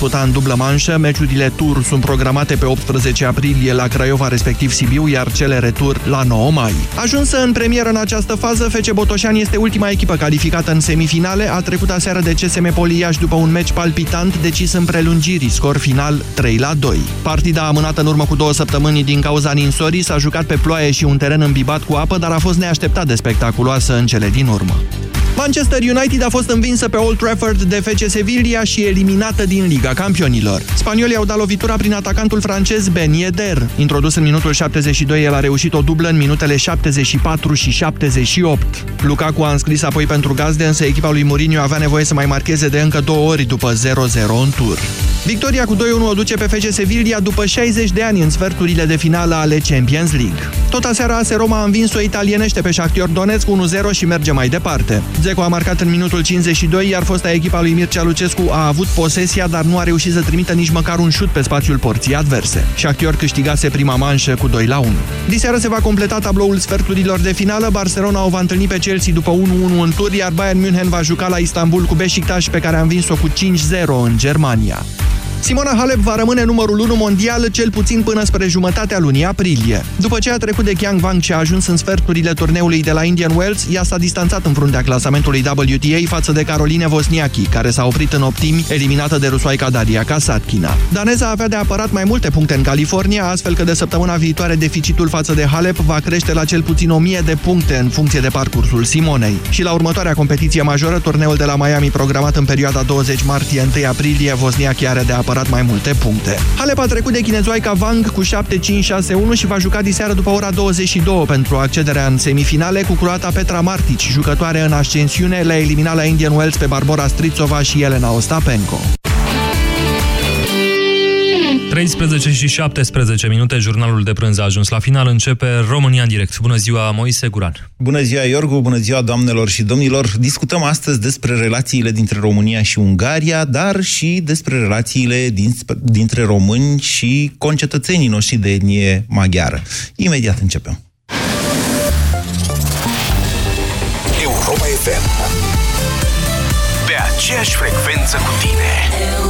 disputa în dublă manșă. Meciurile tur sunt programate pe 18 aprilie la Craiova, respectiv Sibiu, iar cele retur la 9 mai. Ajunsă în premieră în această fază, FC Botoșani este ultima echipă calificată în semifinale. A trecut aseară de CSM Poliaș după un meci palpitant decis în prelungiri, scor final 3 la 2. Partida amânată în urmă cu două săptămâni din cauza ninsorii s-a jucat pe ploaie și un teren îmbibat cu apă, dar a fost neașteptat de spectaculoasă în cele din urmă. Manchester United a fost învinsă pe Old Trafford de FC Sevilla și eliminată din Liga Campionilor. Spaniolii au dat lovitura prin atacantul francez Ben Yedder. Introdus în minutul 72, el a reușit o dublă în minutele 74 și 78. Lukaku a înscris apoi pentru gazde, însă echipa lui Mourinho avea nevoie să mai marcheze de încă două ori după 0-0 în tur. Victoria cu 2-1 o duce pe FC Sevilla după 60 de ani în sferturile de finală ale Champions League. Tot aseară AS Roma a învins-o italienește pe Shakhtar Donetsk 1-0 și merge mai departe. Zeco a marcat în minutul 52, iar fosta echipa lui Mircea Lucescu a avut posesia, dar nu a reușit să trimită nici măcar un șut pe spațiul porții adverse. Shakhtar câștigase prima manșă cu 2 la 1. Diseară se va completa tabloul sferturilor de finală. Barcelona o va întâlni pe Chelsea după 1-1 în tur, iar Bayern München va juca la Istanbul cu Beşiktaş pe care a învins-o cu 5-0 în Germania. Simona Halep va rămâne numărul 1 mondial cel puțin până spre jumătatea lunii aprilie. După ce a trecut de Kiang Wang și a ajuns în sferturile turneului de la Indian Wells, ea s-a distanțat în fruntea clasamentului WTA față de Caroline Wozniacki, care s-a oprit în optimi, eliminată de rusoaica Daria Kasatkina. Daneza avea de apărat mai multe puncte în California, astfel că de săptămâna viitoare deficitul față de Halep va crește la cel puțin 1000 de puncte în funcție de parcursul Simonei. Și la următoarea competiție majoră, turneul de la Miami programat în perioada 20 martie-1 aprilie, Wozniacki are de apărat apărat mai multe puncte. Halep a trecut de chinezoaica Wang cu 7-5-6-1 și va juca diseară după ora 22 pentru accederea în semifinale cu croata Petra Martic, jucătoare în ascensiune, le-a eliminat la Indian Wells pe Barbora Strițova și Elena Ostapenko. 13 și 17 minute, jurnalul de prânz a ajuns la final, începe România în direct. Bună ziua, Moise Guran. Bună ziua, Iorgu, bună ziua, doamnelor și domnilor. Discutăm astăzi despre relațiile dintre România și Ungaria, dar și despre relațiile din, dintre români și concetățenii noștri de etnie maghiară. Imediat începem. Europa FM Pe aceeași frecvență cu tine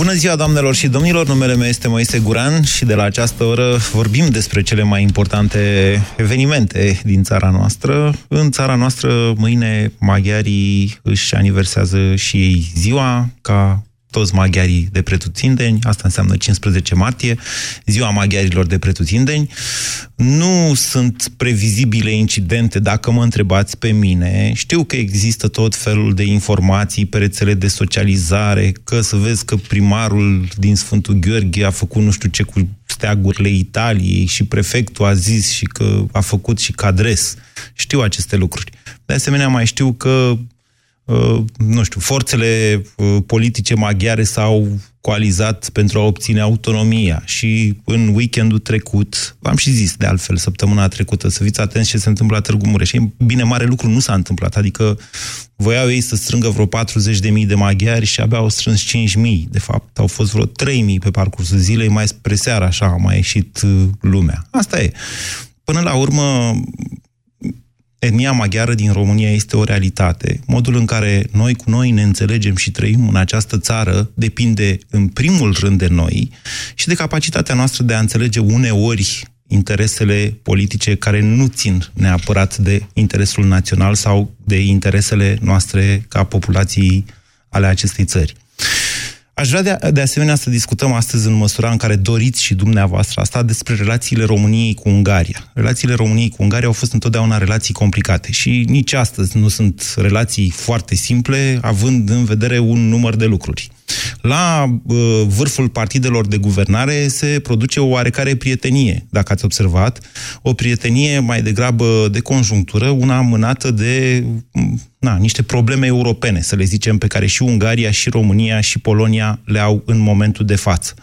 Bună ziua, doamnelor și domnilor! Numele meu este Moise Guran și de la această oră vorbim despre cele mai importante evenimente din țara noastră. În țara noastră, mâine, maghiarii își aniversează și ei ziua, ca toți maghiarii de pretutindeni, asta înseamnă 15 martie, ziua maghiarilor de pretutindeni. Nu sunt previzibile incidente, dacă mă întrebați pe mine. Știu că există tot felul de informații pe rețele de socializare, că să vezi că primarul din Sfântul Gheorghe a făcut nu știu ce cu steagurile Italiei și prefectul a zis și că a făcut și cadres. Știu aceste lucruri. De asemenea, mai știu că Uh, nu știu, forțele uh, politice maghiare s-au coalizat pentru a obține autonomia și în weekendul trecut, v-am și zis de altfel săptămâna trecută, să fiți atenți ce se întâmplă la Târgu Mureș. Bine, mare lucru nu s-a întâmplat, adică voiau ei să strângă vreo 40.000 de maghiari și abia au strâns 5.000. De fapt, au fost vreo 3.000 pe parcursul zilei, mai spre seara așa a mai ieșit uh, lumea. Asta e. Până la urmă, etnia maghiară din România este o realitate. Modul în care noi cu noi ne înțelegem și trăim în această țară depinde în primul rând de noi și de capacitatea noastră de a înțelege uneori interesele politice care nu țin neapărat de interesul național sau de interesele noastre ca populații ale acestei țări. Aș vrea de, de asemenea să discutăm astăzi în măsura în care doriți și dumneavoastră asta despre relațiile României cu Ungaria. Relațiile României cu Ungaria au fost întotdeauna relații complicate și nici astăzi nu sunt relații foarte simple, având în vedere un număr de lucruri. La uh, vârful partidelor de guvernare se produce o oarecare prietenie, dacă ați observat, o prietenie mai degrabă de conjunctură, una mânată de na, niște probleme europene, să le zicem, pe care și Ungaria, și România, și Polonia le au în momentul de față.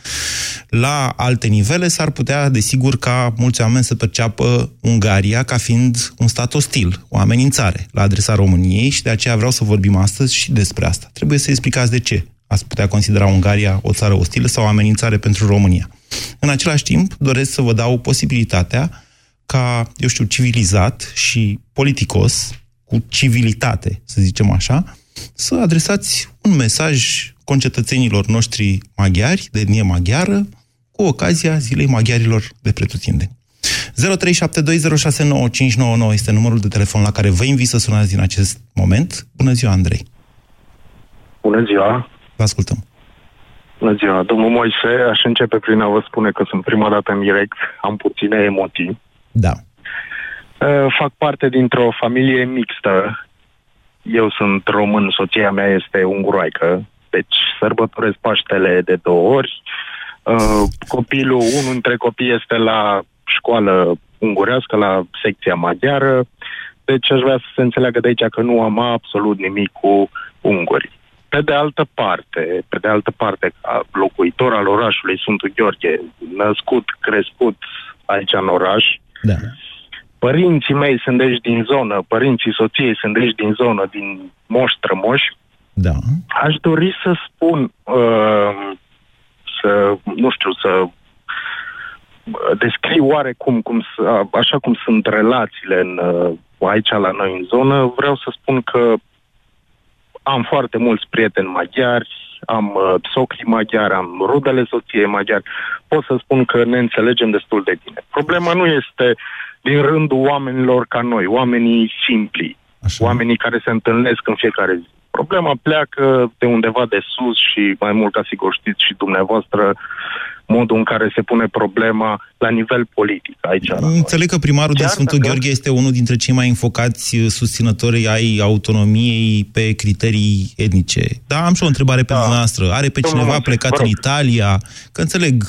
La alte nivele s-ar putea, desigur, ca mulți oameni să perceapă Ungaria ca fiind un stat ostil, o amenințare la adresa României și de aceea vreau să vorbim astăzi și despre asta. Trebuie să explicați de ce ați putea considera Ungaria o țară ostilă sau o amenințare pentru România. În același timp, doresc să vă dau posibilitatea ca, eu știu, civilizat și politicos, cu civilitate, să zicem așa, să adresați un mesaj concetățenilor noștri maghiari, de etnie maghiară, cu ocazia Zilei Maghiarilor de Pretutindeni. 0372069599 este numărul de telefon la care vă invit să sunați din acest moment. Bună ziua, Andrei! Bună ziua! Vă ascultăm. Bună ziua, domnul Moise. Aș începe prin a vă spune că sunt prima dată în direct, am puține emoții. Da. Uh, fac parte dintr-o familie mixtă. Eu sunt român, soția mea este unguroaică, deci sărbătoresc Paștele de două ori. Uh, copilul, unul dintre copii este la școală ungurească, la secția maghiară, deci aș vrea să se înțeleagă de aici că nu am absolut nimic cu ungurii. Pe de altă parte, pe de altă parte, ca locuitor al orașului Sfântul Gheorghe, născut, crescut aici în oraș, da. părinții mei sunt deci din zonă, părinții soției sunt deci din zonă, din moș trămoș, da. aș dori să spun, uh, să, nu știu, să descriu oarecum cum, așa cum sunt relațiile în, uh, aici la noi în zonă, vreau să spun că am foarte mulți prieteni maghiari, am uh, socrii maghiari, am rudele soției maghiari. Pot să spun că ne înțelegem destul de bine. Problema nu este din rândul oamenilor ca noi, oamenii simpli, Așa. oamenii care se întâlnesc în fiecare zi. Problema pleacă de undeva de sus și mai mult ca sigur știți și dumneavoastră modul în care se pune problema la nivel politic aici. Înțeleg că primarul Chiar din Sfântul dacă... Gheorghe este unul dintre cei mai înfocați uh, susținători ai autonomiei pe criterii etnice. Da, am și o întrebare da. pentru noastră. Are pe Domnul cineva plecat în Italia? Că înțeleg,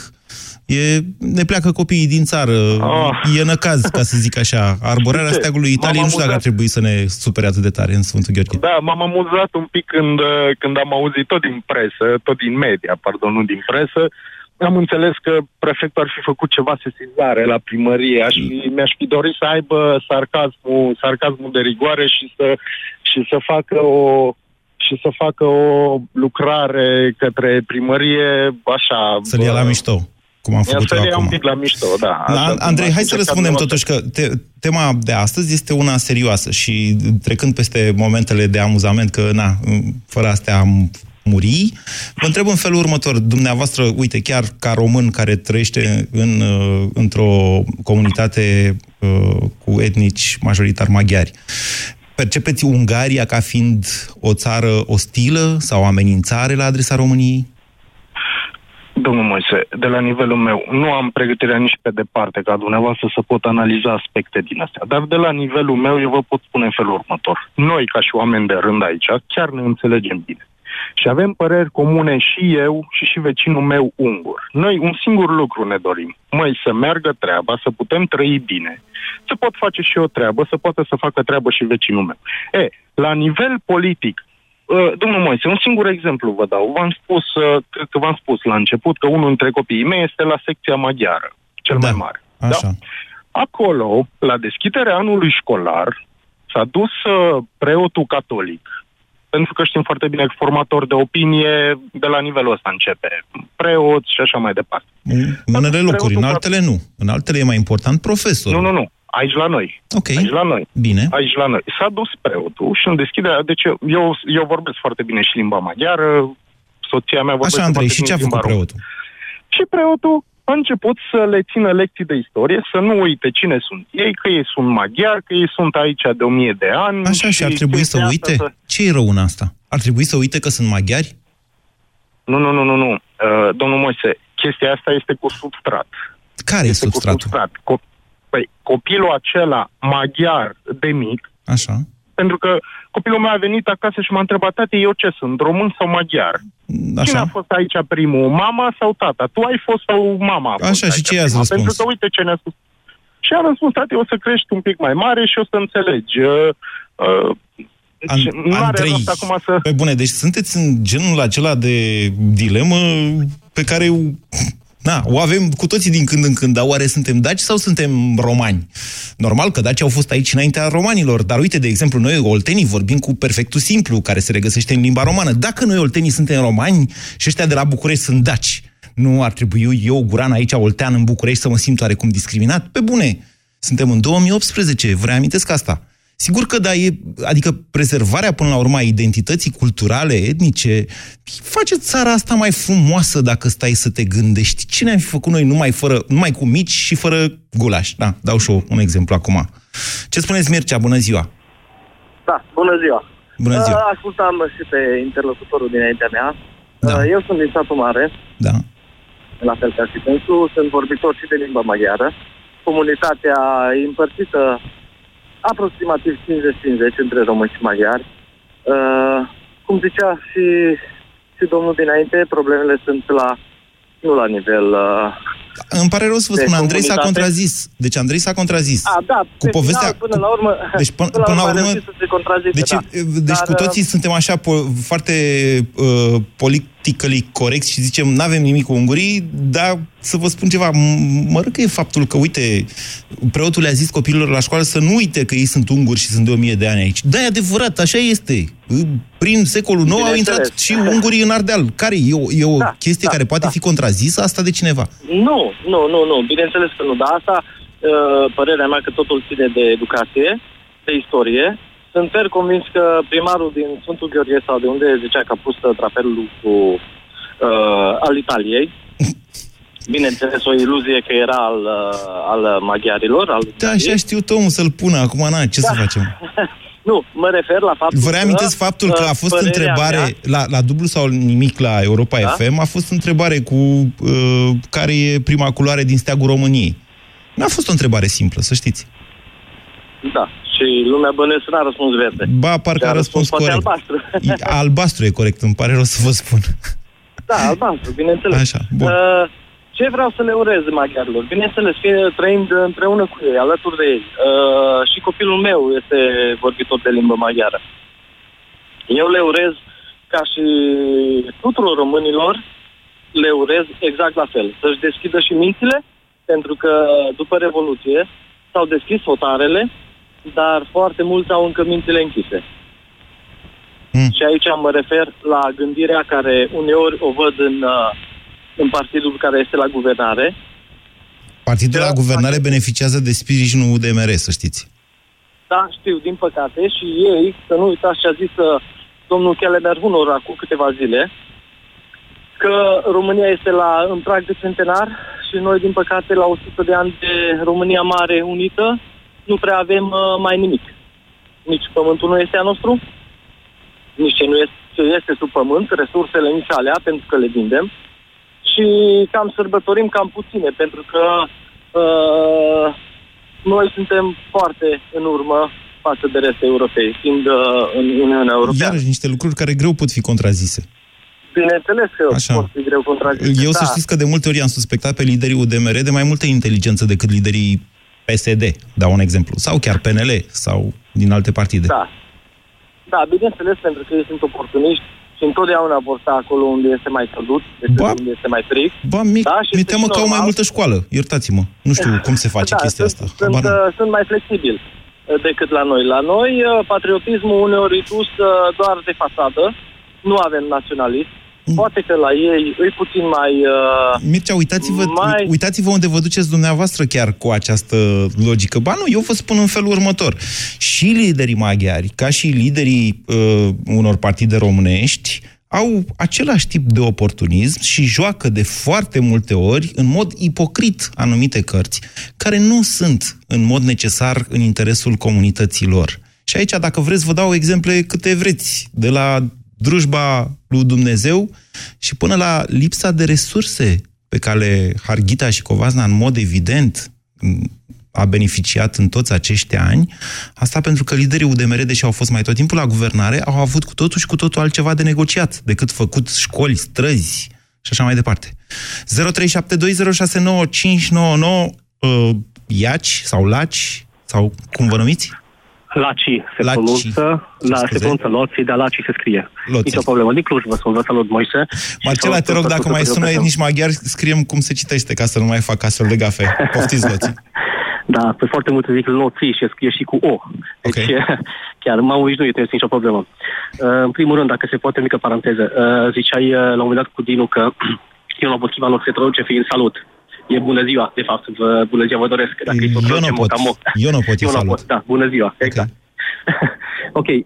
E, ne pleacă copiii din țară, oh. e năcaz, ca să zic așa. Arborarea steagului Italiei, nu știu dacă ar trebui să ne supere atât de tare în Sfântul Gheorghe. Da, m-am amuzat un pic când, uh, când am auzit tot din presă, tot din media, pardon, nu din presă, am înțeles că prefectul ar fi făcut ceva sesizare la primărie. Aș fi, mi-aș fi dorit să aibă sarcasmul, sarcasmul de rigoare și să, și să facă o, și să facă o lucrare către primărie, așa... Să-l ia la mișto, cum am făcut eu Să-l ia acum. un pic la mișto, da. Da, Așa cum Andrei, ați hai să încercat răspundem dumneavoastră. totuși că te, tema de astăzi este una serioasă și trecând peste momentele de amuzament, că na, fără astea am muri, vă întreb în felul următor. Dumneavoastră, uite, chiar ca român care trăiește în, uh, într-o comunitate uh, cu etnici majoritar maghiari, percepeți Ungaria ca fiind o țară ostilă sau amenințare la adresa României? Domnul Moise, de la nivelul meu, nu am pregătirea nici pe departe ca dumneavoastră să pot analiza aspecte din astea, dar de la nivelul meu eu vă pot spune în felul următor. Noi, ca și oameni de rând aici, chiar ne înțelegem bine. Și avem păreri comune și eu și și vecinul meu ungur. Noi un singur lucru ne dorim. Măi, să meargă treaba, să putem trăi bine. Să pot face și o treabă, să poată să facă treabă și vecinul meu. E, la nivel politic, Uh, Domnul Moise, un singur exemplu vă dau. V-am spus, uh, cred că v-am spus la început că unul dintre copiii mei este la secția maghiară, cel mai mare. Așa. Da? Acolo, la deschiderea anului școlar, s-a dus uh, preotul catolic, pentru că știm foarte bine că formator de opinie de la nivelul ăsta începe. Preot și așa mai departe. În unele locuri, în altele nu. În altele e mai important profesor. Nu, nu, nu. Aici la noi. Ok. Aici la noi. Bine. Aici la noi. S-a dus preotul și în deschiderea... Deci eu, eu, eu vorbesc foarte bine și limba maghiară, soția mea vorbește Așa, Andrei, foarte și ce a bine făcut limba română. preotul? Și preotul a început să le țină lecții de istorie, să nu uite cine sunt ei, că ei sunt maghiari, că ei sunt aici de o mie de ani. Așa, și ar trebui să chestia uite? asta Să... Ce e rău în asta? Ar trebui să uite că sunt maghiari? Nu, nu, nu, nu, nu. Uh, domnul Moise, chestia asta este cu substrat. Care e substratul? Substrat. Co- păi, copilul acela maghiar de mic, Așa. pentru că copilul meu a venit acasă și m-a întrebat, tate, eu ce sunt, român sau maghiar? Cine Așa. a fost aici primul, mama sau tata? Tu ai fost sau mama a fost Așa, și aici ce i-ați prima? răspuns? Pentru că uite ce ne-a spus. Și am răspuns, tate, o să crești un pic mai mare și o să înțelegi. Uh, uh, deci, An- nu are Andrei, rost acum să... pe bune, deci sunteți în genul acela de dilemă pe care na, o avem cu toții din când în când, dar oare suntem daci sau suntem romani? Normal că daci au fost aici înaintea romanilor, dar uite, de exemplu, noi oltenii vorbim cu perfectul simplu, care se regăsește în limba romană. Dacă noi oltenii suntem romani și ăștia de la București sunt daci, nu ar trebui eu, Guran, aici, oltean, în București, să mă simt oarecum discriminat? Pe bune, suntem în 2018, vă reamintesc asta. Sigur că da, e, adică prezervarea până la urmă a identității culturale, etnice, face țara asta mai frumoasă dacă stai să te gândești. Cine am fi făcut noi numai, fără, numai cu mici și fără gulaș? Da, dau și eu un exemplu acum. Ce spuneți, Mircea? Bună ziua! Da, bună ziua. Bună ziua. Uh, ascultam și pe interlocutorul dinaintea mea. Da. Uh, eu sunt din satul mare, Da. la fel ca și pentru, sunt vorbitor și de limba maghiară. Comunitatea e împărțită aproximativ 50-50 între români și maghiari. Uh, cum zicea și, și domnul dinainte, problemele sunt la nu la nivel... Uh, Îmi pare rău să vă de spun, Andrei s-a comunitate. contrazis. Deci Andrei s-a contrazis. A, da, Cu pe povestea- final, până la urmă, Deci până, până, până la a urmă... reușit să se contrazică, Deci, da. deci Dar, cu toții uh, suntem așa po- foarte uh, politically corect și zicem nu avem nimic cu ungurii, dar să vă spun ceva, m- mă râcă e faptul că, uite, preotul le-a zis copiilor la școală să nu uite că ei sunt unguri și sunt de o mie de ani aici. Da, e adevărat, așa este. Prin secolul IX au intrat Bineînțeles. și ungurii în Ardeal. Care e o, e o Da, chestie da, care poate da. fi contrazisă asta de cineva? Nu, nu, nu, nu, bineînțeles că nu, dar asta, uh, părerea mea că totul ține de educație, de istorie. Sunt fer convins că primarul din Sfântul Gheorghe sau de unde zicea că a pus drapelul cu, uh, al Italiei, bineînțeles o iluzie că era al, uh, al maghiarilor, al Da, așa știu omul să-l pună. Acum, na, ce să facem? Nu, mă refer la faptul Vă reamintesc că, faptul că a uh, fost părerea întrebare mea- la, la dublu sau nimic la Europa Da? FM, a fost întrebare cu uh, care e prima culoare din steagul României. Nu a fost o întrebare simplă, să știți. Da, și lumea bănuiesc n-a răspuns verde. Ba, parcă Și a răspuns poate corect. albastru. E- Albastru e corect, îmi pare rău să vă spun. Da, albastru, bineînțeles. Așa, bun. Uh, ce vreau să le urez maghiarilor? Bineînțeles, fie trăind împreună cu ei, alături de ei. Uh, și copilul meu este vorbitor de limbă maghiară. Eu le urez, ca și tuturor românilor, le urez exact la fel. Să-și deschidă și mințile, pentru că după Revoluție s-au deschis fotarele, dar foarte mulți au încă mințile închise. Mm. Și aici mă refer la gândirea care uneori o văd în, uh, în partidul care este la guvernare. Partidul la guvernare beneficiază de sprijinul UDMR, să știți. Da, știu, din păcate, și ei, să nu uitați ce a zis uh, domnul Kellemer Hunor acum câteva zile, că România este la în prag de centenar și noi, din păcate, la 100 de ani de România Mare Unită, nu prea avem uh, mai nimic. Nici pământul nu este a nostru, nici ce nu este, ce este sub pământ, resursele nici alea, pentru că le vindem, și cam sărbătorim cam puține, pentru că uh, noi suntem foarte în urmă față de restul europei, fiind uh, în Uniunea Europeană. Iarăși niște lucruri care greu pot fi contrazise. Bineînțeles că Așa. pot fi greu contrazise. Eu da. să știți că de multe ori am suspectat pe liderii UDMR de mai multă inteligență decât liderii PSD, dau un exemplu, sau chiar PNL, sau din alte partide. Da. Da, bineînțeles, pentru că ei sunt oportuniști și întotdeauna vor sta acolo unde este mai călduț decât Ba- unde este mai frig. Ba, mi, Da, și mi este teamă și că au mai normal. multă școală, iertați-mă. Nu știu cum se face da, chestia sunt, asta. Sunt, Habar n-am. uh, sunt mai flexibili uh, decât la noi. La noi, uh, patriotismul uneori e dus uh, doar de fațadă. Nu avem naționalism. Mm. Poate că la ei îi puțin mai... Uh, Mircea, uitați-vă, mai- uitați-vă unde vă duceți dumneavoastră chiar cu această logică. Ba nu, eu vă spun în felul următor. Și liderii maghiari, ca și liderii uh, unor partide românești, au același tip de oportunism și joacă de foarte multe ori, în mod ipocrit, anumite cărți, care nu sunt în mod necesar în interesul comunităților. Și aici, dacă vreți, vă dau exemple câte vreți, de la drujba lui Dumnezeu și până la lipsa de resurse pe care Harghita și Covazna, în mod evident, a beneficiat în toți acești ani. Asta pentru că liderii UDMR, deși au fost mai tot timpul la guvernare, au avut cu totul și cu totul altceva de negociat decât făcut școli, străzi și așa mai departe. 0372069599 uh, Iaci sau Laci sau cum vă numiți? Laci se Laci. pronunță, la, se Scuze. pronunță Loții, dar Laci se scrie. Loții. Nici o problemă. Din Cluj vă sunt, vă salut, Moise. Marcela, te rog, dacă mai sună etnici maghiari, scriem cum se citește, ca să nu mai fac astfel de gafe. Poftiți, Loții. Da, pe foarte multe zic Loții și scrie și cu O. Deci, chiar m-am obișnuit, nu este nicio problemă. Uh, în primul rând, dacă se poate, mică paranteză. Uh, ziceai uh, la un moment dat cu Dinu că eu nu pot schimba loc se traduce fiind salut. E bună ziua, de fapt. Vă, bună ziua, vă doresc. Dacă îi tot Eu traducem nu pot. mot-a-mot. Eu nu pot, eu Eu nu salut. pot, da, bună ziua, exact. ok, uh,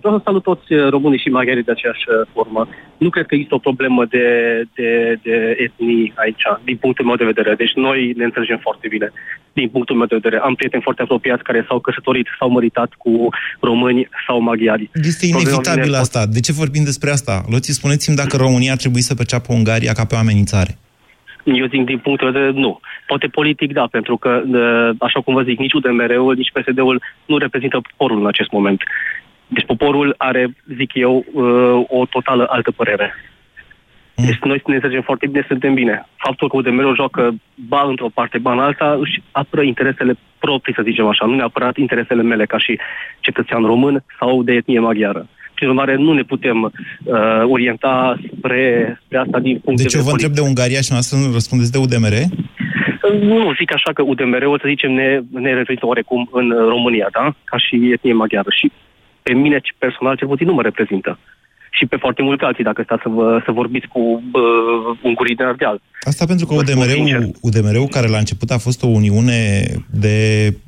vreau să salut toți uh, românii și maghiarii de aceeași uh, formă. Nu cred că există o problemă de, de, de etnii aici, din punctul meu de vedere. Deci noi ne înțelegem foarte bine, din punctul meu de vedere. Am prieteni foarte apropiați care s-au căsătorit, s-au măritat cu români sau maghiari. Este Problema inevitabil vine- asta. De ce vorbim despre asta? Loții, spuneți-mi dacă România ar trebui să perceapă Ungaria ca pe o amenințare. Eu zic din punctul de vedere, nu. Poate politic, da, pentru că, uh, așa cum vă zic, nici UDMR-ul, nici PSD-ul nu reprezintă poporul în acest moment. Deci poporul are, zic eu, uh, o totală altă părere. Deci noi ne înțelegem foarte bine, suntem bine. Faptul că UDMR-ul joacă ba într-o parte, ba în alta, își apără interesele proprii, să zicem așa, nu neapărat interesele mele ca și cetățean român sau de etnie maghiară. Prin urmare, nu ne putem uh, orienta spre, spre asta din punct Deci de eu vă vedere întreb de Ungaria și noastră nu răspundeți de UDMR? nu, zic așa că UDMR-ul, să zicem, ne, ne reprezintă oarecum în uh, România, da? Ca și etnie maghiară. Și pe mine personal, cel puțin, nu mă reprezintă. Și pe foarte mulți alții, dacă stați să, vă, să vorbiți cu uh, ungurii de Ardeal. Asta pentru că Vă spun UDMR-ul, UDMR-ul, care la început a fost o uniune de,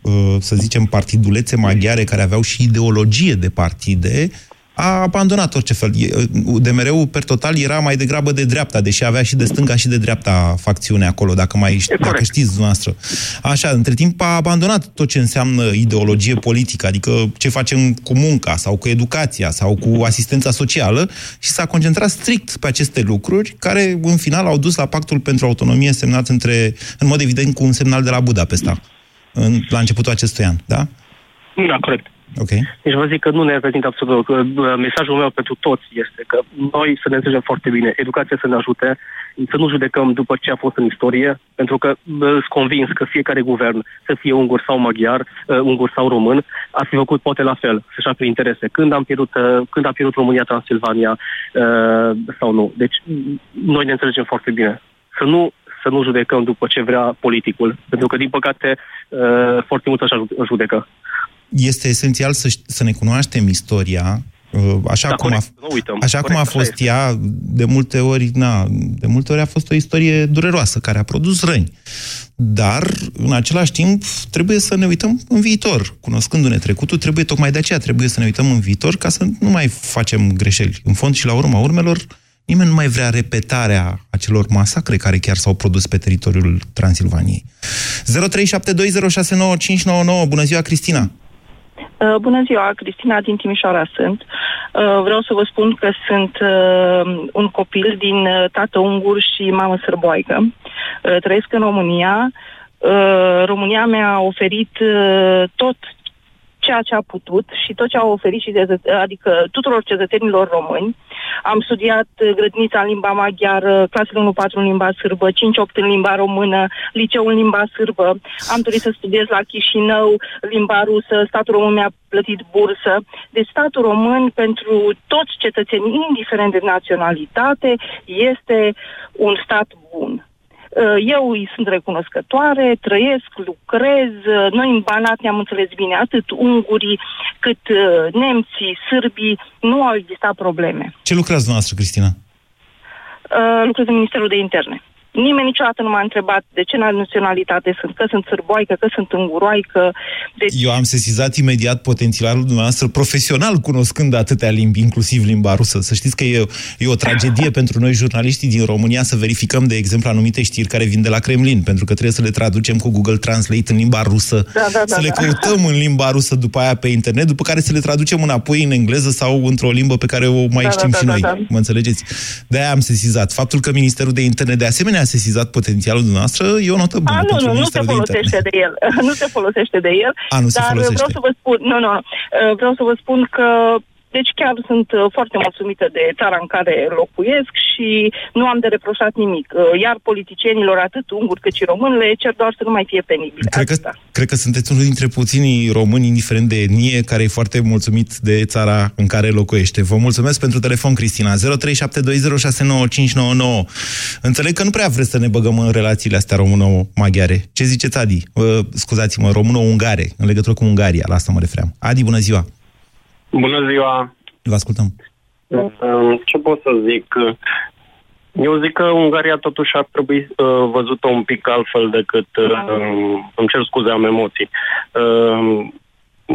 uh, să zicem, partidulețe maghiare care aveau și ideologie de partide, a abandonat orice fel. E, uh, UDMR-ul, per total, era mai degrabă de dreapta, deși avea și de stânga și de dreapta facțiune acolo, dacă, mai, ști- dacă știți dumneavoastră. Așa, între timp a abandonat tot ce înseamnă ideologie politică, adică ce facem cu munca sau cu educația sau cu asistența socială și s-a concentrat strict pe aceste lucruri care, în final, au dus la pactul pentru autonomie semnat între, în mod evident, cu un semnal de la Budapesta în, la începutul acestui an, da? Da, corect. Ok. Deci vă zic că nu ne reprezintă absolut deloc. Uh, Mesajul meu pentru toți este că noi să ne înțelegem foarte bine, educația să ne ajute, să nu judecăm după ce a fost în istorie, pentru că uh, sunt convins că fiecare guvern, să fie ungur sau maghiar, uh, ungur sau român, ar fi făcut poate la fel, să-și apere interese. Când, am pierdut, uh, când a pierdut România, Transilvania uh, sau nu. Deci m- noi ne înțelegem foarte bine. Să nu să nu judecăm după ce vrea politicul, pentru că, din păcate, uh, foarte mult așa judecă. Este esențial să, ș- să ne cunoaștem istoria Uh, Așa, Da, cum, corect, a, nu uităm. așa cum a Corect, așa fost ea, de multe ori, na, de multe ori a fost o istorie dureroasă, care a produs răni. Dar, în același timp, trebuie să ne uităm în viitor. Cunoscându-ne trecutul, trebuie tocmai de aceea trebuie să ne uităm în viitor ca să nu mai facem greșeli. În fond și la urma urmelor, nimeni nu mai vrea repetarea acelor masacre care chiar s-au produs pe teritoriul Transilvaniei. 0372069599. Bună ziua, Cristina! Uh, Bună ziua, Cristina din Timișoara sunt. Uh, Vreau să vă spun că sunt uh, un copil din uh, tată ungur și mamă sârboaică. Uh, Trăiesc în România. Uh, România mi-a oferit uh, tot ceea ce a putut și tot ce a oferit și de, adică tuturor cetățenilor români. Am studiat uh, grădinița în limba maghiară, clasele 1-4 în limba sârbă, 5-8 în limba română, liceul în limba sârbă. Am dorit să studiez la Chișinău limba rusă, statul român mi-a plătit bursă. Deci statul român pentru toți cetățenii, indiferent de naționalitate, este un stat bun. Uh, Eu îi sunt recunoscătoare, trăiesc, lucrez. Uh, Noi în Banat ne-am înțeles bine, atât ungurii cât uh, nemții, sârbii, nu au existat probleme. Ce lucrați dumneavoastră, Cristina? Uh, Lucrez în Ministerul de Interne. Nimeni niciodată nu m-a întrebat de ce naționalitate sunt, că sunt sârboaică, că sunt unguroaică. Deci, Eu am sesizat imediat potențialul dumneavoastră profesional, cunoscând atâtea limbi, inclusiv limba rusă. Să știți că e, e o tragedie pentru noi jurnaliștii din România să verificăm, de exemplu, anumite știri care vin de la Kremlin, pentru că trebuie să le traducem cu Google Translate în limba rusă, Da, da, da, să le da. căutăm în limba rusă după aia pe internet, după care să le traducem înapoi în engleză sau într-o limbă pe care o mai Da, știm da, și da, noi. da, da. Mă înțelegeți? De-aia am sesizat. Faptul că Ministerul de Interne de asemenea a sesizat potențialul dumneavoastră e o notă bună A, nu, pentru nu, nu se Ministerul de Interne. folosește de el. Nu se folosește de el. A, nu se dar folosește. vreau să vă spun, nu, nu, nu. Uh, vreau să vă spun că deci chiar sunt uh, foarte mulțumită de țara în care locuiesc și nu am de reproșat nimic. Uh, Iar politicienilor, atât unguri cât și români, le cer doar să nu mai fie penibile. Cred că, cred că sunteți unul dintre puținii români, indiferent de etnie, care e foarte mulțumit de țara în care locuiește. Vă mulțumesc pentru telefon, Cristina. 0372069599. Înțeleg că nu prea vreți să ne băgăm în relațiile astea româno-maghiare. Ce ziceți, Adi? Uh, scuzați-mă, româno-ungare, în legătură cu Ungaria, la asta mă refeream. Adi, bună ziua! Bună ziua! Vă ascultăm. Um, Ce pot să zic? Eu zic că Ungaria totuși ar trebui uh, văzută un pic altfel decât... Uh, îmi cer scuze, am emoții. Uh,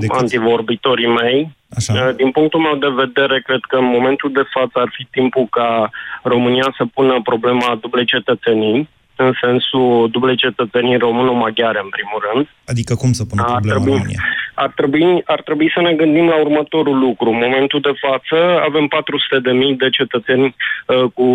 antivorbitorii mei. Așa. Uh, Din punctul meu de vedere, cred că în momentul de față ar fi timpul ca România să pună problema dublei cetățenii, în sensul dublei cetățenii româno-maghiare, în primul rând. Adică cum să pună Ar problema trebui, în România? ar, trebui, ar trebui să ne gândim la următorul lucru. În momentul de față avem 400.000 de mii de cetățeni uh, cu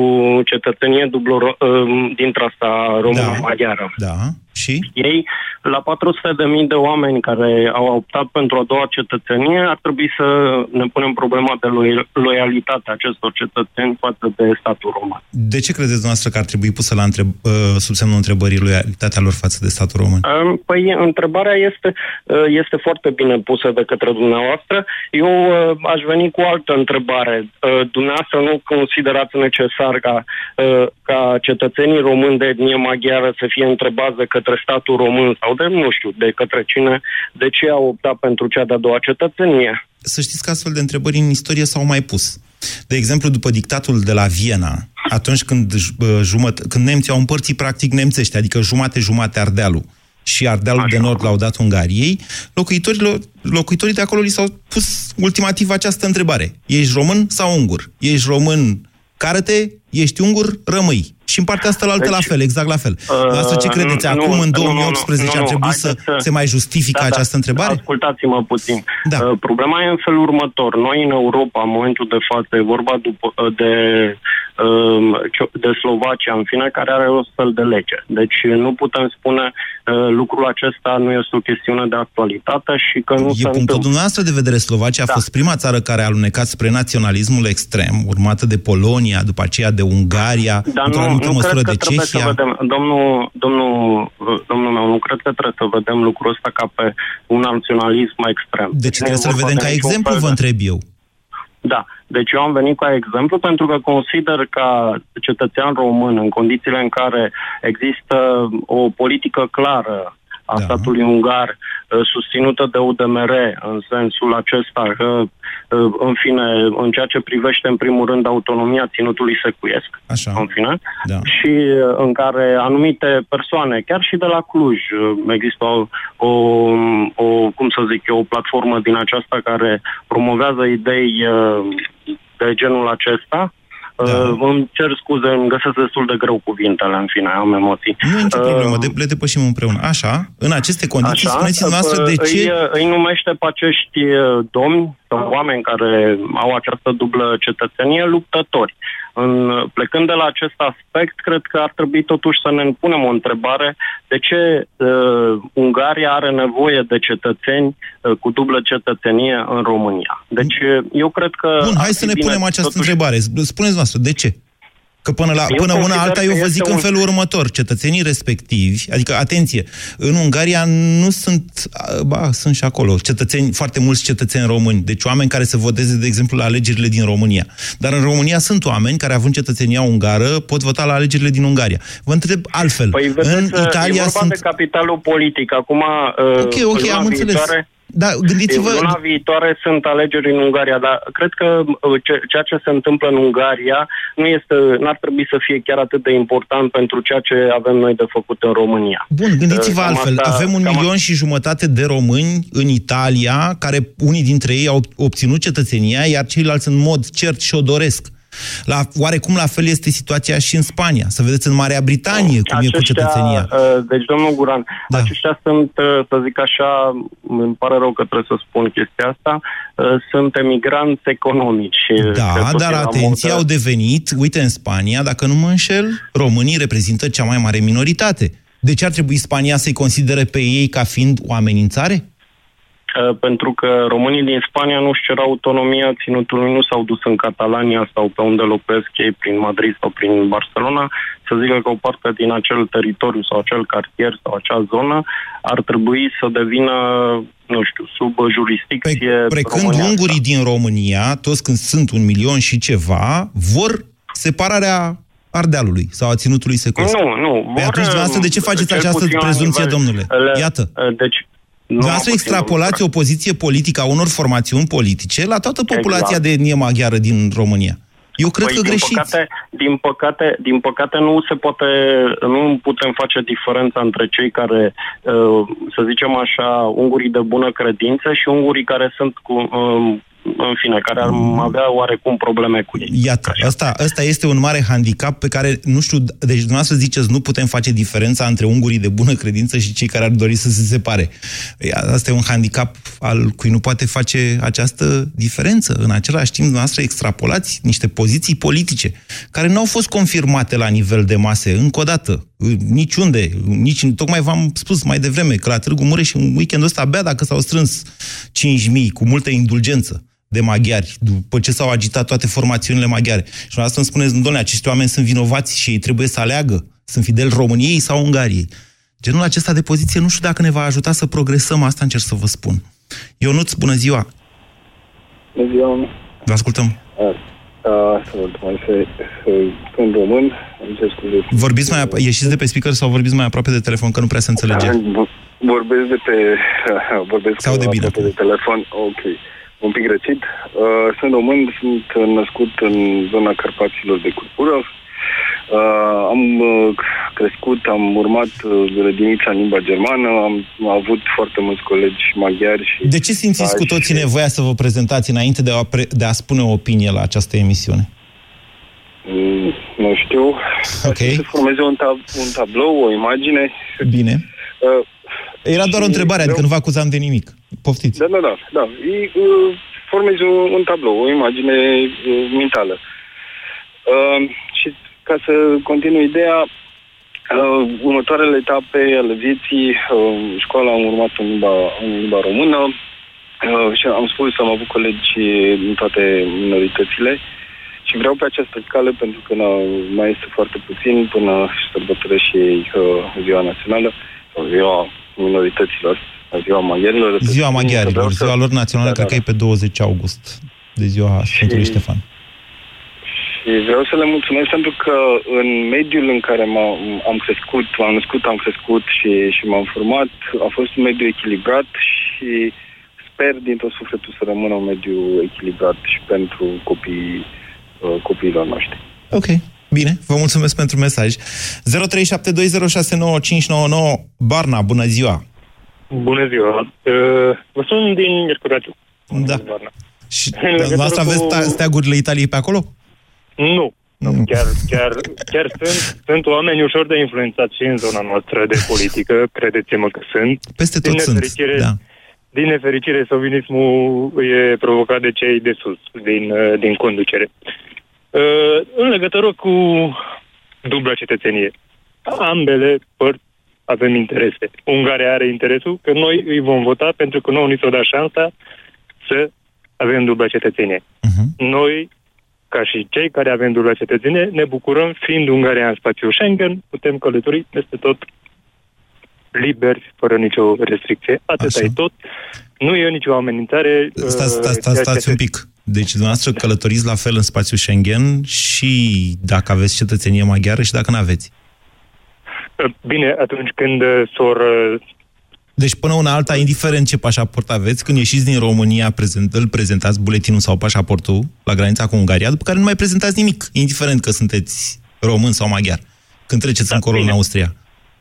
cetățenie dublă uh, dintre asta română-maghiară. Da. Și? Ei, la 400.000 de mii de oameni care au optat pentru a doua cetățenie, ar trebui să ne punem problema de lo- loialitate a acestor cetățeni față de statul român. De ce credeți dumneavoastră că ar trebui pusă la întreb, uh, sub semnul întrebării loialitatea lor față de statul român? Um, Păi, întrebarea este, uh, este foarte bine pusă de către dumneavoastră. Eu uh, aș veni cu o altă întrebare. Uh, Dumneavoastră nu considerați necesar ca, uh, ca cetățenii români de etnie maghiară să fie întrebați de către statul român sau de, nu știu, de către cine, de ce au optat pentru cea de-a doua cetățenie? Să știți că astfel de întrebări în istorie s-au mai pus. De exemplu, după dictatul de la Viena, atunci când, j- jumăt, când nemții au împărțit practic nemțește, adică jumate-jumate Ardealul, și Ardealul de Nord l-au dat Ungariei, locuitorilor, locuitorii de acolo li s-au pus ultimativ această întrebare. Ești român sau ungur? Ești român, cară-te, ești ungur, rămâi. Și în partea asta la altă Deci, la fel, exact la fel. Uh, Asta ce credeți? nu, Acum, nu, în nu, nu, 2018, nu, ar nu, trebui să, haideți să- se mai justifică Da, da. această întrebare? Ascultați-mă puțin. Da. Uh, problema e în felul următor. Noi în Europa, în momentul de față, e vorba după, uh, de, um, cio- de Slovacia, în fine, care are o fel de lege. Deci nu putem spune uh, lucrul acesta nu este o chestiune de actualitate și că nu E se punctul întâmplă. dumneavoastră de vedere. Slovacia a Da. fost prima țară care a alunecat spre naționalismul extrem, urmată de Polonia, după aceea de Ungaria, Dar într-o nu, anumită nu cred măsură că de trebuie Cehia. să vedem, domnul, domnul, domnul meu, nu cred că trebuie să vedem lucrul ăsta ca pe un naționalism extrem. De ce Nu e trebuie să-l vorba vedem de ca niciun exemplu, fel vă de- întreb eu? Da, deci eu am venit ca exemplu pentru că consider ca cetățean român, în condițiile în care există o politică clară a da. statului ungar eh, susținută de UDMR în sensul acesta că uh, în fine, în ceea ce privește, în primul rând, autonomia ținutului secuiesc, Așa. în fine, Da. și uh, în care anumite persoane, chiar și de la Cluj, uh, există o, o, o cum să zic eu, o platformă din aceasta care promovează idei uh, de genul acesta. Da. Îmi cer scuze, îmi găsesc destul de greu cuvintele, în fine, am emoții. Nu e nicio Uh, problemă, de, le depășim împreună. Așa, în aceste condiții, spuneți-mi noastră de ce... Îi, îi numește pe acești uh, domni sau oameni care au această dublă cetățenie luptători. În, plecând de la acest aspect, cred că ar trebui totuși să ne punem o întrebare de ce uh, Ungaria are nevoie de cetățeni uh, cu dublă cetățenie în România. Deci uh, eu cred că... Bun, ar hai fi să ne bine punem această totuși- întrebare. Spuneți noastră, de ce? Că până, la, Eu până una consider alta că eu vă este zic în un- felul următor. Cetățenii respectivi, adică, atenție, în Ungaria nu sunt, ba, sunt și acolo, cetățeni, foarte mulți cetățeni români, deci oameni care să voteze, de exemplu, la alegerile din România. Dar în România sunt oameni care, având cetățenia ungară, pot vota la alegerile din Ungaria. Vă întreb altfel. Păi, vedeți, în e Italia vorba sunt... de capitalul politic. Acum, uh, Ok, ok, luna am înțeles. Viitoare- Da, gândiți-vă... Luna viitoare sunt alegeri în Ungaria, dar cred că uh, ce- ceea ce se întâmplă în Ungaria nu este, n-ar trebui să fie chiar atât de important pentru ceea ce avem noi de făcut în România. Bun, gândiți-vă Uh, cam altfel. asta- Avem un cam milion și jumătate de români în Italia, care unii dintre ei au obținut cetățenia, iar ceilalți în mod cert și-o doresc. La, oarecum la fel este situația și în Spania. Să vedeți în Marea Britanie cum e cu cetățenia. uh, deci, domnul Guran, da. aceștia sunt, uh, să zic așa, îmi pare rău că trebuie să spun chestia asta, uh, sunt emigranți economici. și cred Da, că dar e la atenție, modă. au devenit, uite, în Spania, dacă nu mă înșel, românii reprezintă cea mai mare minoritate. De ce ar trebui Spania să-i considere pe ei ca fiind o amenințare? Uh, pentru că românii din Spania nu-și cer autonomia ținutului, nu s-au dus în Catalania sau pe unde locuiesc ei, prin Madrid sau prin Barcelona, să zică că o parte din acel teritoriu sau acel cartier sau acea zonă ar trebui să devină, nu știu, sub jurisdicție Precând românească. ungurii din România, toți când sunt un milion și ceva, vor separarea Ardealului sau a ținutului secuiesc. Nu, nu. Păi vor, atunci, dumneavoastră, de ce uh, faceți cel această puțin la prezumție, nivel- domnule? le- Iată. uh, Deci, nu Dumneavoastră am puțin extrapolați o poziție politică a unor formațiuni politice la toată populația Exact. de etnie maghiară din România. Eu cred Păi, că din greșiți. Păcate, din, păcate, din păcate nu se poate, nu putem face diferența între cei care, uh, să zicem așa, ungurii de bună credință și ungurii care sunt cu, um, în fine, care ar avea oarecum probleme cu ei. Iată, asta, asta este un mare handicap pe care, nu știu, deci dumneavoastră ziceți, nu putem face diferența între ungurii de bună credință și cei care ar dori să se separe. Ei, Asta e un handicap al cui nu poate face această diferență. În același timp, dumneavoastră extrapolați niște poziții politice care nu au fost confirmate la nivel de mase, încă o dată, niciunde, nici, tocmai v-am spus mai devreme că la Târgu Mureș în weekendul ăsta abia dacă s-au strâns 5.000 cu multă indulgență de maghiari, după ce s-au agitat toate formațiunile maghiare. Și dumneavoastră îmi spuneți, domnule, acești oameni sunt vinovați și ei trebuie să aleagă. Sunt fideli României sau Ungariei. Genul acesta de poziție nu știu dacă ne va ajuta să progresăm, asta încerc să vă spun. Ionuț, bună ziua! Bună ziua! Vă ascultăm. Sunt mai să, să, sunt român, îmi cer scuze. Vorbiți mai, ap- ieșiți de pe speaker sau vorbiți mai aproape de telefon, că nu prea se înțelege. Vorbesc de pe... Vorbesc Se aude bine. aproape de telefon. Ok. Un pic răcit. Uh, sunt român, sunt născut în zona Carpaților de Curcură. Uh, am uh, crescut, am urmat uh, grădinița în limba germană, am avut foarte mulți colegi maghiari și... De ce simțiți cu toții nevoia să vă prezentați înainte de a, pre- de a spune o opinie la această emisiune? Mm, nu știu. Ok. Să formeze un, tab- un tablou, o imagine. Bine. Uh, Era doar o întrebare, adică nu vă acuzam de nimic. Poftiți. Da, da, da. da. E, uh, formezi un, un tablou, o imagine uh, mentală. Uh, și ca să continui ideea, uh, următoarele etape ale vieții, uh, școala am urmat în limba, în limba română uh, și am spus, am avut colegi din toate minoritățile și vreau pe această cale, pentru că na, mai este foarte puțin până sărbătoresc și uh, ziua națională, sau ziua minorităților, ziua maghiarilor. Ziua maghiarilor, Vreau să- ziua lor națională, Da, cred da, că e pe 20 august, de ziua Sfântului Ștefan. Și vreau să le mulțumesc pentru că în mediul în care m-am, am crescut, m-am născut, am crescut și, și m-am format, a fost un mediu echilibrat și sper din tot sufletul să rămână un mediu echilibrat și pentru copiii, uh, copiilor noștri. Ok. Bine, vă mulțumesc pentru mesaj. 0372069599 Barna, bună ziua! Bună ziua! Uh, vă sun din Miercuraciu. Da. Și dumneavoastră aveți sta- steagurile Italiei pe acolo? Nu. Nu, chiar, chiar, chiar sunt, sunt oameni ușor de influențați și în zona noastră de politică, credeți-mă că sunt. Peste tot din sunt, nefericire, da. Din nefericire, sovinismul e provocat de cei de sus, din, uh, din conducere. Uh, În legătură cu dubla cetățenie, ambele părți avem interese. Ungaria are interesul că noi îi vom vota pentru că nouă ni s-o dat șansa să avem dubla cetățenie. Noi, ca și cei care avem dubla cetățenie, ne bucurăm, fiind Ungaria în spațiul Schengen, putem călători peste tot liberi, fără nicio restricție. Atâta e tot. Nu e nicio amenințare. Stați, uh, stați, ceea stați, ce stați un pic. Deci dumneavoastră călătoriți la fel în spațiul Schengen și dacă aveți cetățenie maghiară și dacă nu aveți. Uh, Bine, atunci când uh, s-or... uh, Deci până una alta, indiferent ce pașaport aveți, când ieșiți din România, prezent, îl prezentați buletinul sau pașaportul la granița cu Ungaria, după care nu mai prezentați nimic, indiferent că sunteți român sau maghiar, când treceți încolo în bine. Austria.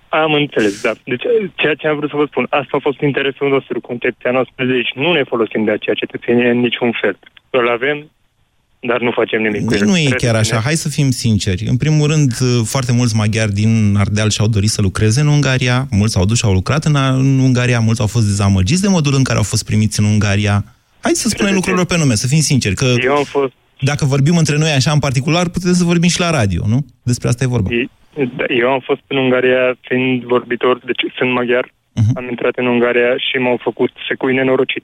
Am înțeles, da. Deci ceea ce am vrut să vă spun, asta a fost interesul nostru, concepția noastră, deci nu ne folosim de aceea cetățenie în niciun fel. Îl avem, dar nu facem nimic cu Deci el. nu e Trebuie chiar să așa. ne- Hai să fim sinceri. În primul rând, foarte mulți maghiari din Ardeal și-au dorit să lucreze în Ungaria, mulți s-au dus și au lucrat în, în Ungaria, mulți au fost dezamăgiți de modul în care au fost primiți în Ungaria. Hai să spunem lucrurilor pe nume, să fim sinceri, că Eu am fost... dacă vorbim între noi așa în particular, putem să vorbim și la radio, nu? Despre asta e vorba. Da, Eu am fost în Ungaria fiind vorbitor, deci sunt maghiar, Mhm. am intrat în Ungaria și m-au făcut secui nenorocit.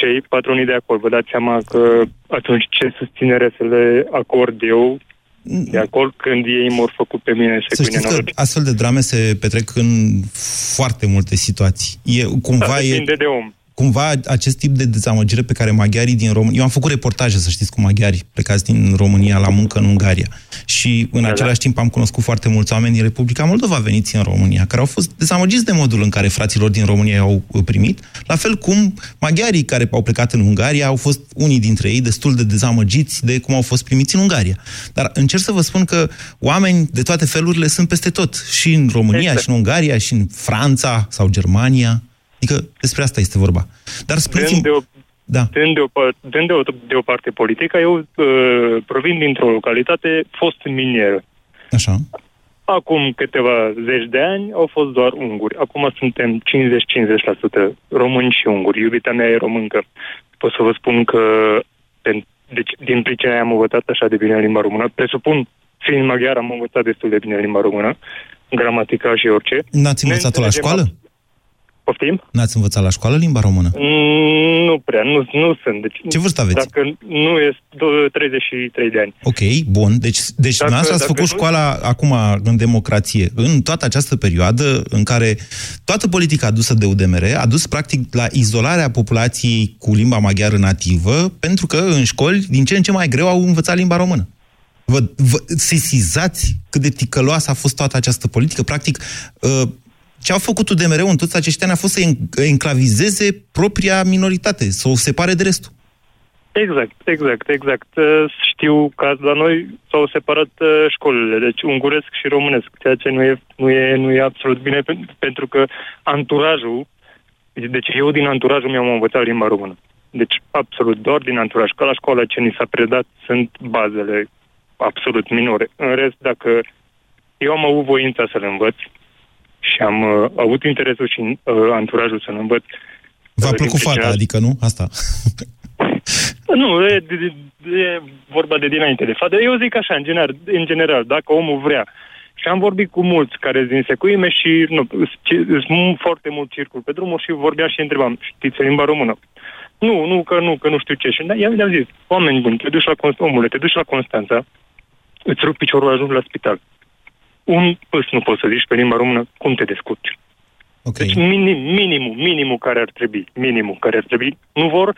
Cei patronii de acolo, vă dați seama că atunci ce susținere să le acord eu de acolo când ei m-au făcut pe mine Să secui știți că nenorocit. astfel de drame se petrec în foarte multe situații. E, cumva Da, e, depinde de om. Cumva acest tip de dezamăgire pe care maghiarii din România... Eu am făcut reportaje, să știți, cu maghiari plecați din România la muncă în Ungaria. Și în același timp am cunoscut foarte mulți oameni din Republica Moldova veniți în România, care au fost dezamăgiți de modul în care fraților din România i-au primit, la fel cum maghiarii care au plecat în Ungaria au fost unii dintre ei destul de dezamăgiți de cum au fost primiți în Ungaria. Dar încerc să vă spun că oameni de toate felurile sunt peste tot, și în România, Exact. și în Ungaria, și în Franța sau Germania. Adică despre asta este vorba. Dar Dând spuneți-mi... de o, da. dând de o, par- dând de o, de o parte politică, eu uh, provin dintr-o localitate fost minieră. Așa. Acum câteva zeci de ani au fost doar unguri. Acum suntem 50-50% români și unguri. Iubita mea e româncă. Pot să vă spun că pen- deci, din pricina aia am învățat așa de bine limba română. Presupun, fiind maghiar, am învățat destul de bine limba română, gramatica și orice. N-ați Ne învățat-o la înțelegem școală? Poftim? N-ați învățat la școală limba română? Mm, Nu prea, nu, nu sunt. Deci, Ce vârstă aveți? Dacă nu este 33 de ani. Ok, bun. Deci, deci Dacă- dumneavoastră ați dacă făcut nu- școala acum în democrație, în toată această perioadă în care toată politica adusă de UDMR a dus practic la izolarea populației cu limba maghiară nativă, pentru că în școli din ce în ce mai greu au învățat limba română. Vă, vă sesizați cât de ticăloasă a fost toată această politică? Practic, uh, ce au făcut UDMR în toți acești ani a fost să en- enclavizeze propria minoritate, să o separe de restul. Exact, exact, exact. Uh, Știu că la noi s-au separat uh, școlile, deci unguresc și românesc, ceea ce nu e, nu e, nu e absolut bine, pen- pentru că anturajul, deci eu din anturajul meu am învățat limba română. Deci absolut doar din anturaj. Ca la școala ce ni s-a predat sunt bazele absolut minore. În rest, dacă eu am avut voința să-l învăț și am uh, avut interesul și uh, anturajul să-l învăț, V-a uh, din plăcut pricina fata, adică nu? Asta. nu, e, e, e vorba de dinainte de fată. Eu zic așa, în general, în general, dacă omul vrea. Și am vorbit cu mulți care sunt din secuime și nu, sunt foarte mult circul pe drumuri și vorbeam și întrebam, știți limba română? Nu, nu, că nu, că nu știu ce. Și da, i-am, i-am zis, oameni buni, te duci la Constanța, omule, te duci la Constanța, îți rup piciorul, ajungi la spital. Un pâs nu poți să zici pe limba română, cum te descurci? Okay. Deci minim, minimul, minimul care ar trebui, minimul care ar trebui. Nu vor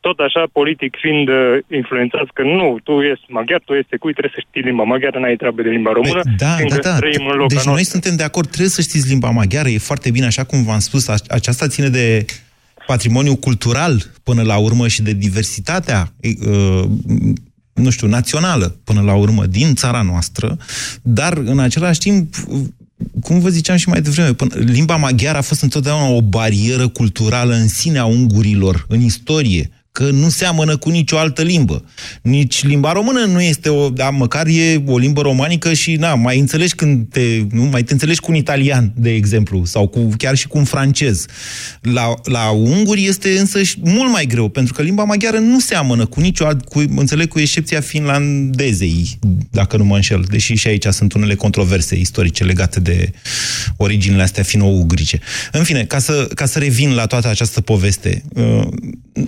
tot așa, politic fiind uh, influențați că nu, tu ești maghiar, tu ești cui, trebuie să știi limba maghiară, n-ai treabă de limba română, Da, da, fiindcă da. trăim în loca Deci noi noastră. suntem de acord, trebuie să știți limba maghiară, e foarte bine, așa cum v-am spus, a- aceasta ține de patrimoniu cultural până la urmă și de diversitatea uh, nu știu, națională până la urmă din țara noastră, dar în același timp cum vă ziceam și mai devreme, până, limba maghiară a fost întotdeauna o barieră culturală în sine a ungurilor, în istorie că nu seamănă cu nicio altă limbă. Nici limba română nu este o... Da, măcar e o limbă romanică și, na, mai înțelegi când te... Nu, mai te înțelegi cu un italian, de exemplu, sau cu, chiar și cu un francez. La, la unguri este însă mult mai greu, pentru că limba maghiară nu seamănă cu nicio alt... Cu, înțeleg, cu excepția finlandezei, dacă nu mă înșel, deși și aici sunt unele controverse istorice legate de originile astea fino-ugrice. În fine, ca să, ca să revin la toată această poveste, uh,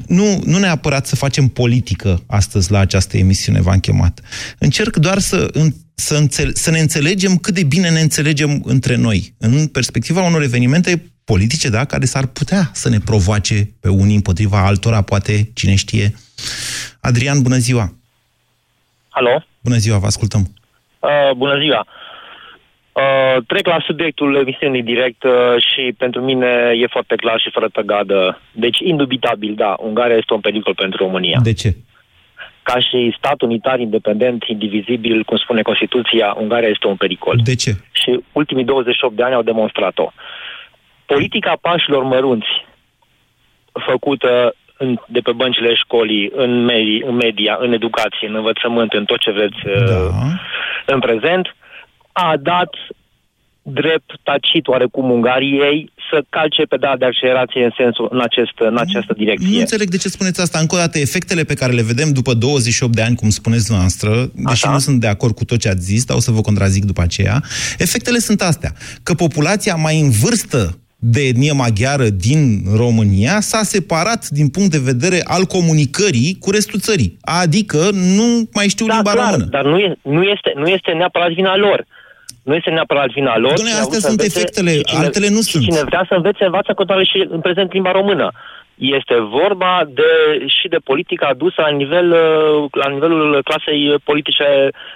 nu, nu neapărat să facem politică astăzi la această emisiune, v-am chemat. Încerc doar să, în, să, înțele, să ne înțelegem cât de bine ne înțelegem între noi, în perspectiva unor evenimente politice, da, care s-ar putea să ne provoace pe unii împotriva altora, poate, cine știe. Adrian, bună ziua! Alo? Bună ziua, vă ascultăm! Uh, bună ziua! Uh, trec la subiectul emisiunii direct uh, și pentru mine e foarte clar și fără tăgadă. Deci, indubitabil, da, Ungaria este un pericol pentru România. De ce? Ca și stat unitar, independent, indivizibil, cum spune Constituția, Ungaria este un pericol. De ce? Și ultimii 28 de ani au demonstrat-o. Politica pașilor mărunți, făcută în, de pe băncile școlii, în, medii, în media, în educație, în învățământ, în tot ce vreți da. uh, în prezent, a dat drept tacit oarecum Ungariei să calce pedala de accelerație în sensul în, acest, în această direcție. Nu înțeleg de ce spuneți asta. Încă o dată, efectele pe care le vedem după 28 de ani, cum spuneți noastră, deși Așa. nu sunt de acord cu tot ce ați zis, dar o să vă contrazic după aceea, efectele sunt astea. Că populația mai în vârstă de etnie maghiară din România s-a separat din punct de vedere al comunicării cu restul țării. Adică nu mai știu da, limba clar, română. Dar nu, e, nu, este, nu este neapărat vina lor nu este neapărat vina lor. Doamne, astea sunt efectele, cine, altele nu sunt. Cine vrea să învețe, învață continuare și în prezent limba română. Este vorba de, și de politica adusă la, nivel, la nivelul clasei politice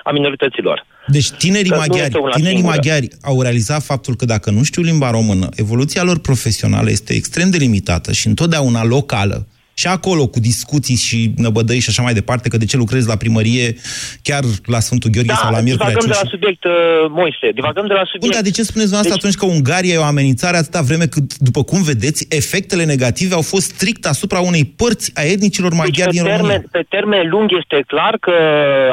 a minorităților. Deci tinerii Că maghiari, tinerii maghiari au realizat faptul că dacă nu știu limba română, evoluția lor profesională este extrem de limitată și întotdeauna locală și acolo cu discuții și năbădăi și așa mai departe, că de ce lucrezi la primărie chiar la Sfântul Gheorghe da, sau la Miercurea divagăm de la subiect, uh, Moise, divagăm de la subiect. Bun, dar de ce spuneți dumneavoastră deci... atunci că Ungaria e o amenințare atâta vreme cât, după cum vedeți, efectele negative au fost strict asupra unei părți a etnicilor maghiari deci, din termen, România? Pe termen lung este clar că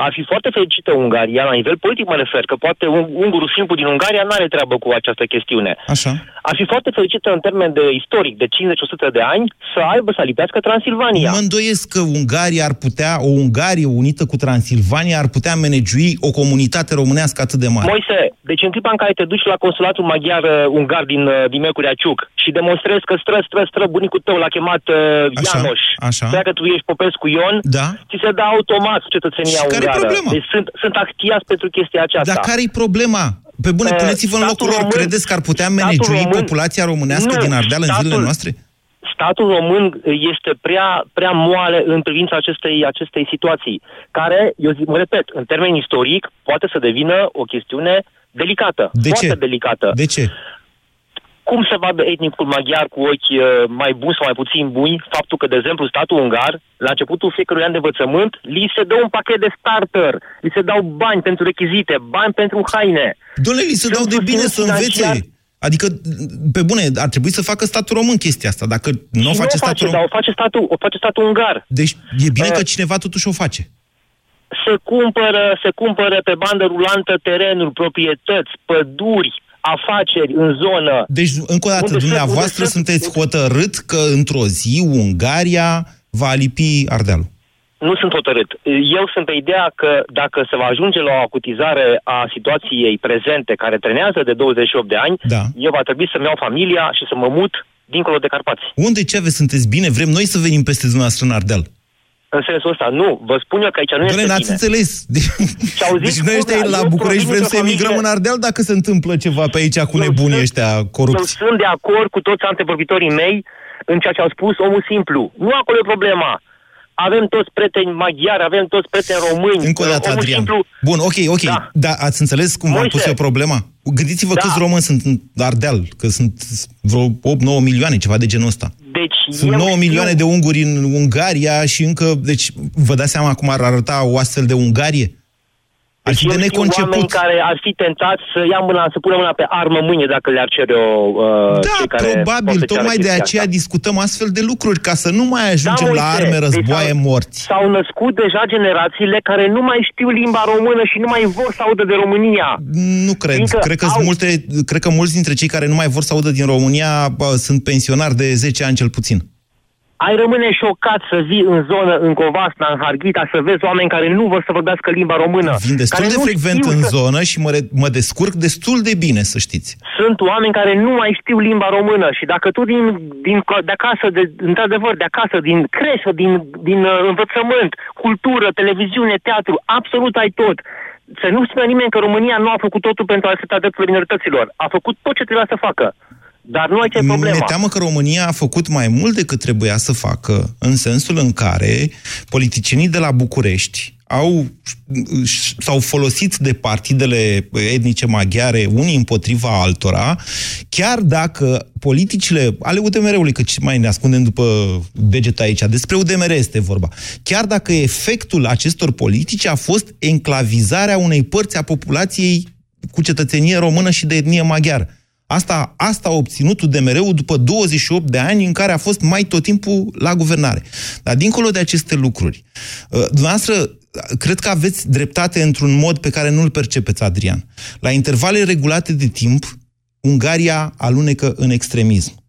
ar fi foarte fericită Ungaria, la nivel politic mă refer, că poate un, ungurul simplu din Ungaria nu are treabă cu această chestiune. Așa. Ar fi foarte fericită în termen de istoric, de 50-100 de ani, să aibă să lipească Transilvania. Mă îndoiesc că Ungaria ar putea, o Ungarie unită cu Transilvania ar putea menejui o comunitate românească atât de mare. Moise, deci în clipa în care te duci la consulatul maghiar uh, ungar din, uh, din Mercurea Ciuc și demonstrezi că stră, stră, stră, bunicul tău l-a chemat uh, Ianoș, așa. că tu ești Popescu Ion, da. ți se dă automat cetățenia Și ungară. care-i problema? Deci sunt, sunt actiați pentru chestia aceasta. Dar care-i problema? Pe bune, Uh, puneți-vă în statul locul lor. român- Credeți că ar putea statul menejui român- populația românească Nu, din Ardeal în statul- zilele noastre? statul român este prea, prea moale în privința acestei, acestei situații, care, eu zic, mă repet, în termen istoric, poate să devină o chestiune delicată. De foarte ce? delicată. De ce? Cum se vadă etnicul maghiar cu ochi uh, mai buni sau mai puțin buni faptul că, de exemplu, statul ungar, la începutul fiecărui an de învățământ, li se dă un pachet de starter, li se dau bani pentru rechizite, bani pentru haine. Doamne, li se dau de bine să învețe. Adică, pe bune, ar trebui să facă statul român chestia asta. Dacă nu o Și face nu o face, statul dar român... o face statul, o face statul ungar. Deci e bine Uh, că cineva totuși o face. se cumpără, se cumpără pe bandă rulantă terenuri, proprietăți, păduri, afaceri în zonă. Deci, încă o dată, Unde se- dumneavoastră unde se- sunteți hotărât că într-o zi Ungaria va lipi Ardealul. Nu sunt hotărât. Eu sunt pe ideea că dacă se va ajunge la o acutizare a situației prezente, care trenează de 28 de ani, Da. eu va trebui să-mi iau familia și să mă mut dincolo de Carpați. Unde ce aveți? Sunteți bine? Vrem noi să venim peste dumneavoastră în Ardeal. În sensul ăsta, nu. Vă spun eu că aici nu Doamne, este n-ați bine. înțeles. Și auziți Deci noi cum, ăștia eu la București provin vrem să dintr-o emigrăm familie- în Ardeal dacă se întâmplă ceva pe aici cu nebunii ăștia corupți. Eu sunt de acord cu toți antevorbitorii mei în ceea ce au spus omul simplu. Nu acolo e problema. Avem toți prieteni maghiari, avem toți prieteni români. Încă o dată, omul Adrian. simplu Bun, ok, ok. Da. Dar ați înțeles cum v-am Moise. pus eu problema? Gândiți-vă Da. câți români sunt în Ardeal, că sunt vreo 8-9 milioane, ceva de genul ăsta. Deci Sunt eu 9 știu- milioane de unguri în Ungaria și încă... Deci, vă dați seama cum ar arăta o astfel de Ungarie? Ar fi Deci eu de știu oameni neconceput. care ar fi tentați să ia mâna, să pună mâna pe armă mâine dacă le-ar cere o... Uh, Da, cei care probabil, pot să ceară tocmai de chestia aceea asta. discutăm astfel de lucruri, ca să nu mai ajungem Da, la uite, arme, deci războaie, s-au- morți. S-au născut deja generațiile care nu mai știu limba română și nu mai vor să audă de România. Nu cred. Fiindcă Cred că, au- sunt multe, cred că mulți dintre cei care nu mai vor să audă din România bă, sunt pensionari de 10 ani cel puțin. Ai rămâne șocat să vii în zonă, în Covasna, în Harghita, să vezi oameni care nu vor să vorbească limba română. Vin destul care de nu frecvent știu în să- zonă și mă, re- mă descurc destul de bine, să știți. Sunt oameni care nu mai știu limba română și dacă tu din, din co- de acasă, de, într-adevăr, de acasă, din creșă, din, din uh, învățământ, cultură, televiziune, teatru, absolut ai tot. Să nu spună nimeni că România nu a făcut totul pentru a respecta drepturile minorităților. A făcut tot ce trebuia să facă. Dar nu aici e problema. Mi-e teamă că România a făcut mai mult decât trebuia să facă, în sensul în care politicienii de la București au, s-au folosit de partidele etnice maghiare unii împotriva altora, chiar dacă politicile ale UDMR-ului, că ce mai ne ascundem după deget aici, despre UDMR este vorba, chiar dacă efectul acestor politici a fost enclavizarea unei părți a populației cu cetățenie română și de etnie maghiară. Asta, asta a obținut UDMR-ul după 28 de ani în care a fost mai tot timpul la guvernare. Dar dincolo de aceste lucruri, uh, dumneavoastră, cred că aveți dreptate într-un mod pe care nu-l percepeți, Adrian. La intervale regulate de timp, Ungaria alunecă în extremism.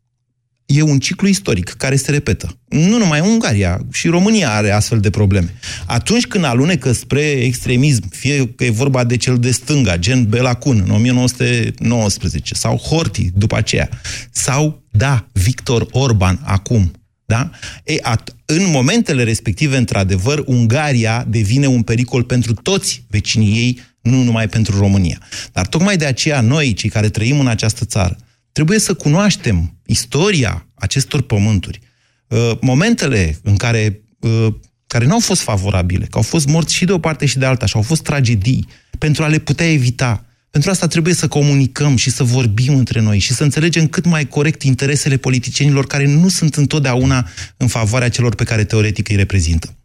E un ciclu istoric care se repetă. Nu numai Ungaria, și România are astfel de probleme. Atunci când alunecă spre extremism, fie că e vorba de cel de stânga, gen Belacun în 1919, sau Horthy după aceea, sau, da, Victor Orban acum, da? E, at- în momentele respective, într-adevăr, Ungaria devine un pericol pentru toți vecinii ei, nu numai pentru România. Dar tocmai de aceea noi, cei care trăim în această țară, trebuie să cunoaștem istoria acestor pământuri, uh, momentele în care, uh, care nu au fost favorabile, că au fost morți și de o parte și de alta și au fost tragedii, pentru a le putea evita. Pentru asta trebuie să comunicăm și să vorbim între noi și să înțelegem cât mai corect interesele politicienilor care nu sunt întotdeauna în favoarea celor pe care teoretic îi reprezintă.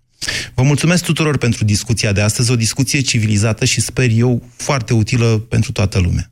Vă mulțumesc tuturor pentru discuția de astăzi, o discuție civilizată și sper eu foarte utilă pentru toată lumea.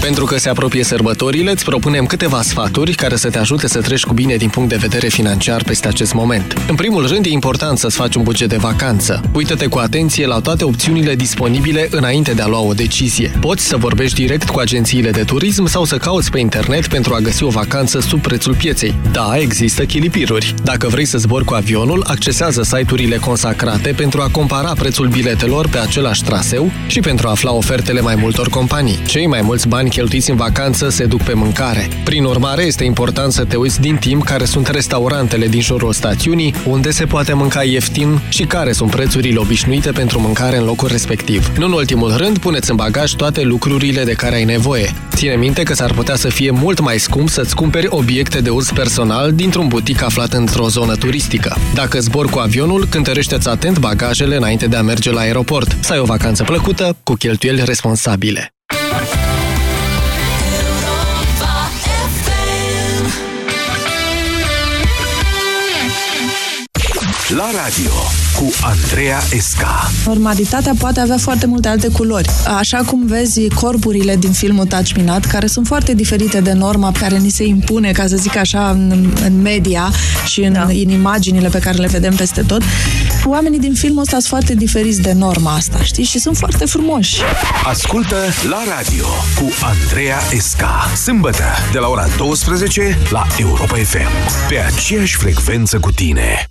Pentru că se apropie sărbătorile, îți propunem câteva sfaturi care să te ajute să treci cu bine din punct de vedere financiar peste acest moment. În primul rând, e important să-ți faci un buget de vacanță. Uită-te cu atenție la toate opțiunile disponibile înainte de a lua o decizie. Poți să vorbești direct cu agențiile de turism sau să cauți pe internet pentru a găsi o vacanță sub prețul pieței. Da, există chilipiruri. Dacă vrei să zbori cu avionul, accesează site-urile consacrate pentru a compara prețul biletelor pe același traseu și pentru a afla ofertele mai multor companii. Cei mai mulți bani cheltuiți în vacanță se duc pe mâncare. Prin urmare, este important să te uiți din timp care sunt restaurantele din jurul stațiunii, unde se poate mânca ieftin și care sunt prețurile obișnuite pentru mâncare în locul respectiv. Nu în ultimul rând, puneți în bagaj toate lucrurile de care ai nevoie. Ține minte că s-ar putea să fie mult mai scump să-ți cumperi obiecte de uz personal dintr-un butic aflat într-o zonă turistică. Dacă zbor cu avionul, cântărește-ți atent bagajele înainte de a merge la aeroport. Să ai o vacanță plăcută, cu cheltuieli responsabile. La radio cu Andreea Esca. Normalitatea poate avea foarte multe alte culori. Așa cum vezi corpurile din filmul Touch Me Not, care sunt foarte diferite de norma care ni se impune, ca să zic așa, în, în media și în, da. în imaginile pe care le vedem peste tot, oamenii din filmul ăsta sunt foarte diferiți de norma asta, știi? Și sunt foarte frumoși. Ascultă la radio cu Andreea Esca. Sâmbătă de la ora 12 la Europa FM. Pe aceeași frecvență cu tine.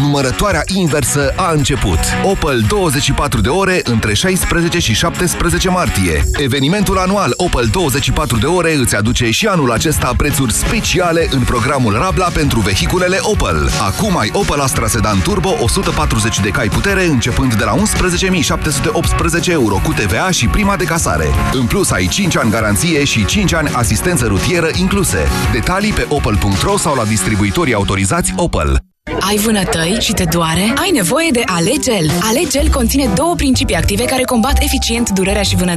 Numărătoarea inversă a început. Opel 24 de ore între 16 și 17 martie. Evenimentul anual Opel 24 de ore îți aduce și anul acesta prețuri speciale în programul Rabla pentru vehiculele Opel. Acum ai Opel Astra Sedan Turbo 140 de cai putere începând de la 11.718 euro cu TVA și prima de casare. În plus ai 5 ani garanție și 5 ani asistență rutieră incluse. Detalii pe opel.ro sau la distribuitorii autorizați Opel. Ai vânătăi și te doare? Ai nevoie de Alegel. Alegel conține două principii active care combat eficient durerea și vânătăi.